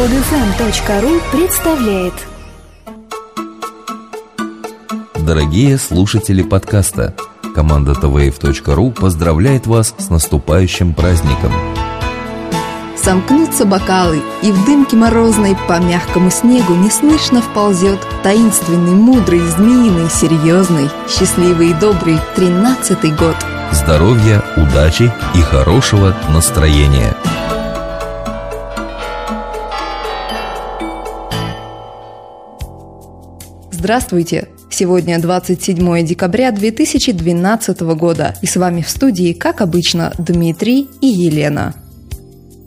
Подфм.ру представляет Дорогие слушатели подкаста, команда tvf.ru поздравляет вас с наступающим праздником. Сомкнутся бокалы, и в дымке морозной по мягкому снегу неслышно вползет таинственный, мудрый, змеиный, серьезный, счастливый и добрый тринадцатый год. Здоровья, удачи и хорошего настроения. Здравствуйте! Сегодня 27 декабря 2012 года, и с вами в студии, как обычно, Дмитрий и Елена.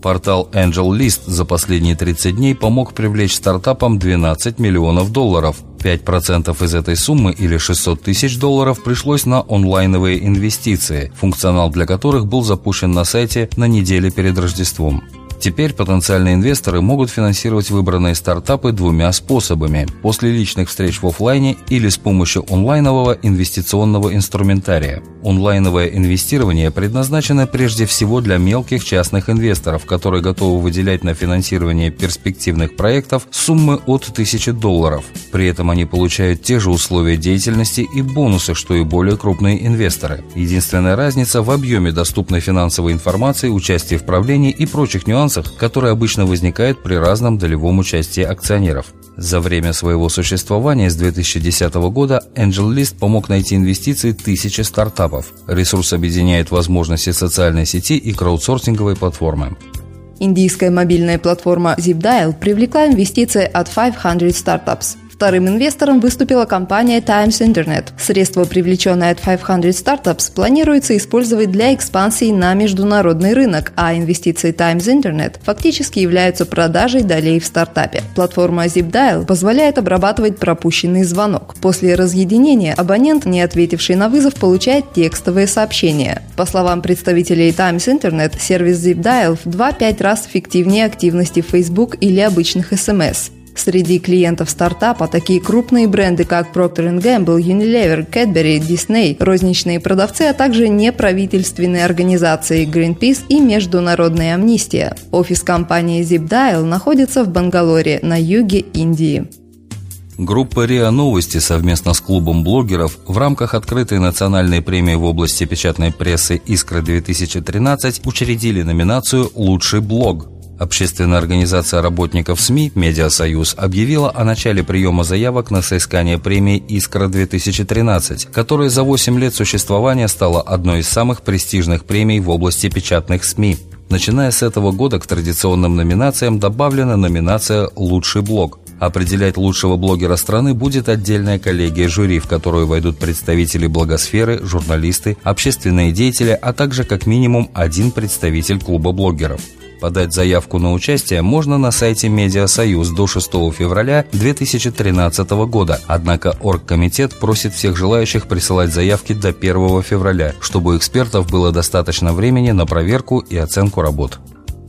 Портал AngelList за последние 30 дней помог привлечь стартапам 12 миллионов долларов. 5% из этой суммы или 600 тысяч долларов пришлось на онлайновые инвестиции, функционал для которых был запущен на сайте на неделе перед Рождеством. Теперь потенциальные инвесторы могут финансировать выбранные стартапы двумя способами – после личных встреч в офлайне или с помощью онлайнового инвестиционного инструментария. Онлайновое инвестирование предназначено прежде всего для мелких частных инвесторов, которые готовы выделять на финансирование перспективных проектов суммы от 1000 долларов. При этом они получают те же условия деятельности и бонусы, что и более крупные инвесторы. Единственная разница в объеме доступной финансовой информации, участии в правлении и прочих нюансах нюансах, которые обычно возникают при разном долевом участии акционеров. За время своего существования с 2010 года AngelList помог найти инвестиции тысячи стартапов. Ресурс объединяет возможности социальной сети и краудсорсинговой платформы. Индийская мобильная платформа ZipDial привлекла инвестиции от 500 Startups. Вторым инвестором выступила компания Times Internet. Средства, привлеченные от 500 Startups, планируется использовать для экспансии на международный рынок, а инвестиции Times Internet фактически являются продажей долей в стартапе. Платформа ZipDial позволяет обрабатывать пропущенный звонок. После разъединения абонент, не ответивший на вызов, получает текстовые сообщения. По словам представителей Times Internet, сервис ZipDial в 2-5 раз эффективнее активности Facebook или обычных SMS. Среди клиентов стартапа такие крупные бренды, как Procter Gamble, Unilever, Cadbury, Disney, розничные продавцы, а также неправительственные организации Greenpeace и Международная амнистия. Офис компании ZipDial находится в Бангалоре на юге Индии. Группа РИА Новости совместно с клубом блогеров в рамках открытой национальной премии в области печатной прессы «Искра-2013» учредили номинацию «Лучший блог». Общественная организация работников СМИ «Медиасоюз» объявила о начале приема заявок на соискание премии «Искра-2013», которая за 8 лет существования стала одной из самых престижных премий в области печатных СМИ. Начиная с этого года к традиционным номинациям добавлена номинация «Лучший блог». Определять лучшего блогера страны будет отдельная коллегия жюри, в которую войдут представители блогосферы, журналисты, общественные деятели, а также как минимум один представитель клуба блогеров. Подать заявку на участие можно на сайте Медиасоюз до 6 февраля 2013 года, однако Оргкомитет просит всех желающих присылать заявки до 1 февраля, чтобы у экспертов было достаточно времени на проверку и оценку работ.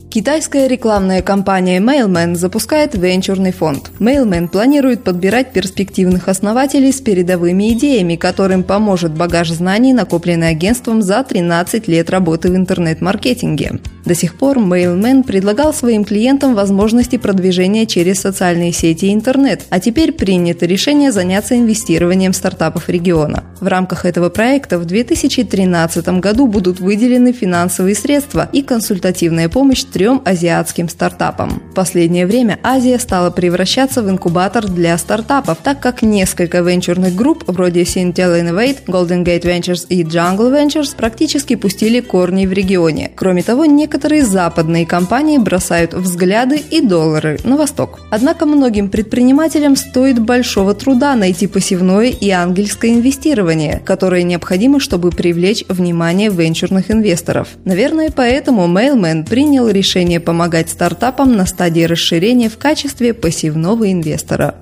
Китайская рекламная компания Mailman запускает венчурный фонд. Mailman планирует подбирать перспективных основателей с передовыми идеями, которым поможет багаж знаний, накопленный агентством за 13 лет работы в интернет-маркетинге. До сих пор Mailman предлагал своим клиентам возможности продвижения через социальные сети и интернет, а теперь принято решение заняться инвестированием стартапов региона. В рамках этого проекта в 2013 году будут выделены финансовые средства и консультативная помощь трем азиатским стартапам. В последнее время Азия стала превращаться в инкубатор для стартапов, так как несколько венчурных групп вроде Syntel Innovate, Golden Gate Ventures и Jungle Ventures практически пустили корни в регионе. Кроме того, некоторые западные компании бросают взгляды и доллары на восток. Однако многим предпринимателям стоит большого труда найти посевное и ангельское инвестирование, которое необходимо, чтобы привлечь внимание венчурных инвесторов. Наверное, поэтому Mailman принял решение помогать стартапам на стадии расширения в качестве пассивного инвестора.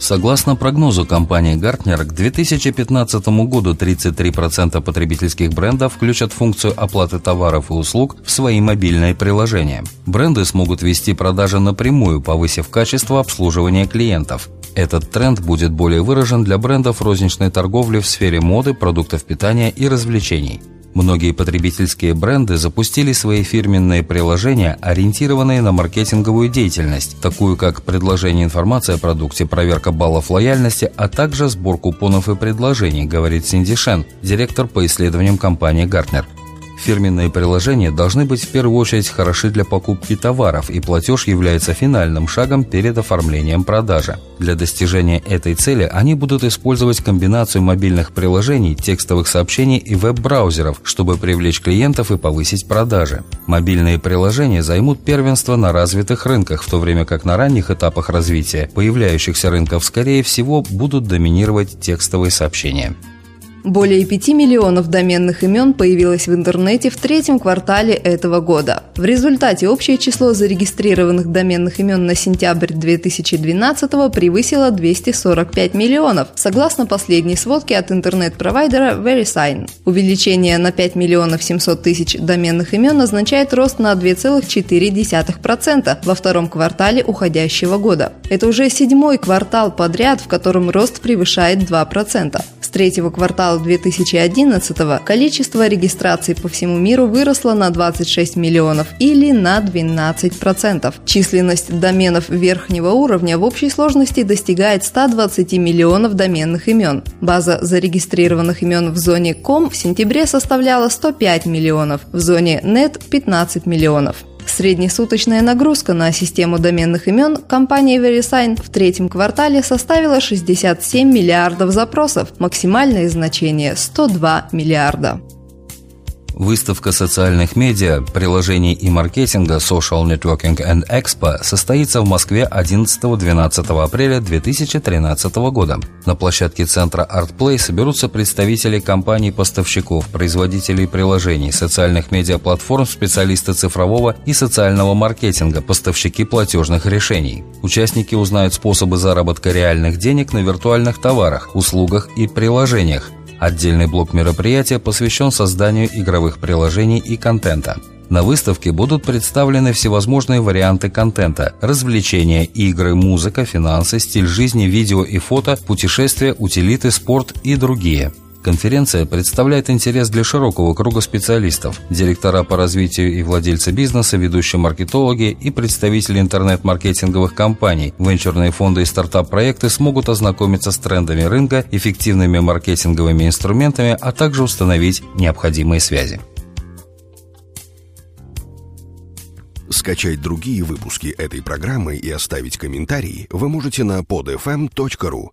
Согласно прогнозу компании Gartner, к 2015 году 33% потребительских брендов включат функцию оплаты товаров и услуг в свои мобильные приложения. Бренды смогут вести продажи напрямую, повысив качество обслуживания клиентов. Этот тренд будет более выражен для брендов розничной торговли в сфере моды, продуктов питания и развлечений. Многие потребительские бренды запустили свои фирменные приложения, ориентированные на маркетинговую деятельность, такую как предложение информации о продукте, проверка баллов лояльности, а также сбор купонов и предложений, говорит Синди Шен, директор по исследованиям компании Gartner. Фирменные приложения должны быть в первую очередь хороши для покупки товаров, и платеж является финальным шагом перед оформлением продажи. Для достижения этой цели они будут использовать комбинацию мобильных приложений, текстовых сообщений и веб-браузеров, чтобы привлечь клиентов и повысить продажи. Мобильные приложения займут первенство на развитых рынках, в то время как на ранних этапах развития появляющихся рынков, скорее всего, будут доминировать текстовые сообщения. Более 5 миллионов доменных имен появилось в интернете в третьем квартале этого года. В результате общее число зарегистрированных доменных имен на сентябрь 2012 превысило 245 миллионов, согласно последней сводке от интернет-провайдера VeriSign. Увеличение на 5 миллионов 700 тысяч доменных имен означает рост на 2,4% во втором квартале уходящего года. Это уже седьмой квартал подряд, в котором рост превышает 2% третьего квартала 2011 количество регистраций по всему миру выросло на 26 миллионов или на 12%. Численность доменов верхнего уровня в общей сложности достигает 120 миллионов доменных имен. База зарегистрированных имен в зоне .com в сентябре составляла 105 миллионов, в зоне .net – 15 миллионов. Среднесуточная нагрузка на систему доменных имен компании VeriSign в третьем квартале составила 67 миллиардов запросов, максимальное значение – 102 миллиарда. Выставка социальных медиа, приложений и маркетинга Social Networking and Expo состоится в Москве 11-12 апреля 2013 года. На площадке центра ArtPlay соберутся представители компаний-поставщиков, производителей приложений, социальных медиаплатформ, специалисты цифрового и социального маркетинга, поставщики платежных решений. Участники узнают способы заработка реальных денег на виртуальных товарах, услугах и приложениях, Отдельный блок мероприятия посвящен созданию игровых приложений и контента. На выставке будут представлены всевозможные варианты контента – развлечения, игры, музыка, финансы, стиль жизни, видео и фото, путешествия, утилиты, спорт и другие – Конференция представляет интерес для широкого круга специалистов, директора по развитию и владельцы бизнеса, ведущие маркетологи и представители интернет-маркетинговых компаний. Венчурные фонды и стартап-проекты смогут ознакомиться с трендами рынка, эффективными маркетинговыми инструментами, а также установить необходимые связи. Скачать другие выпуски этой программы и оставить комментарии вы можете на podfm.ru.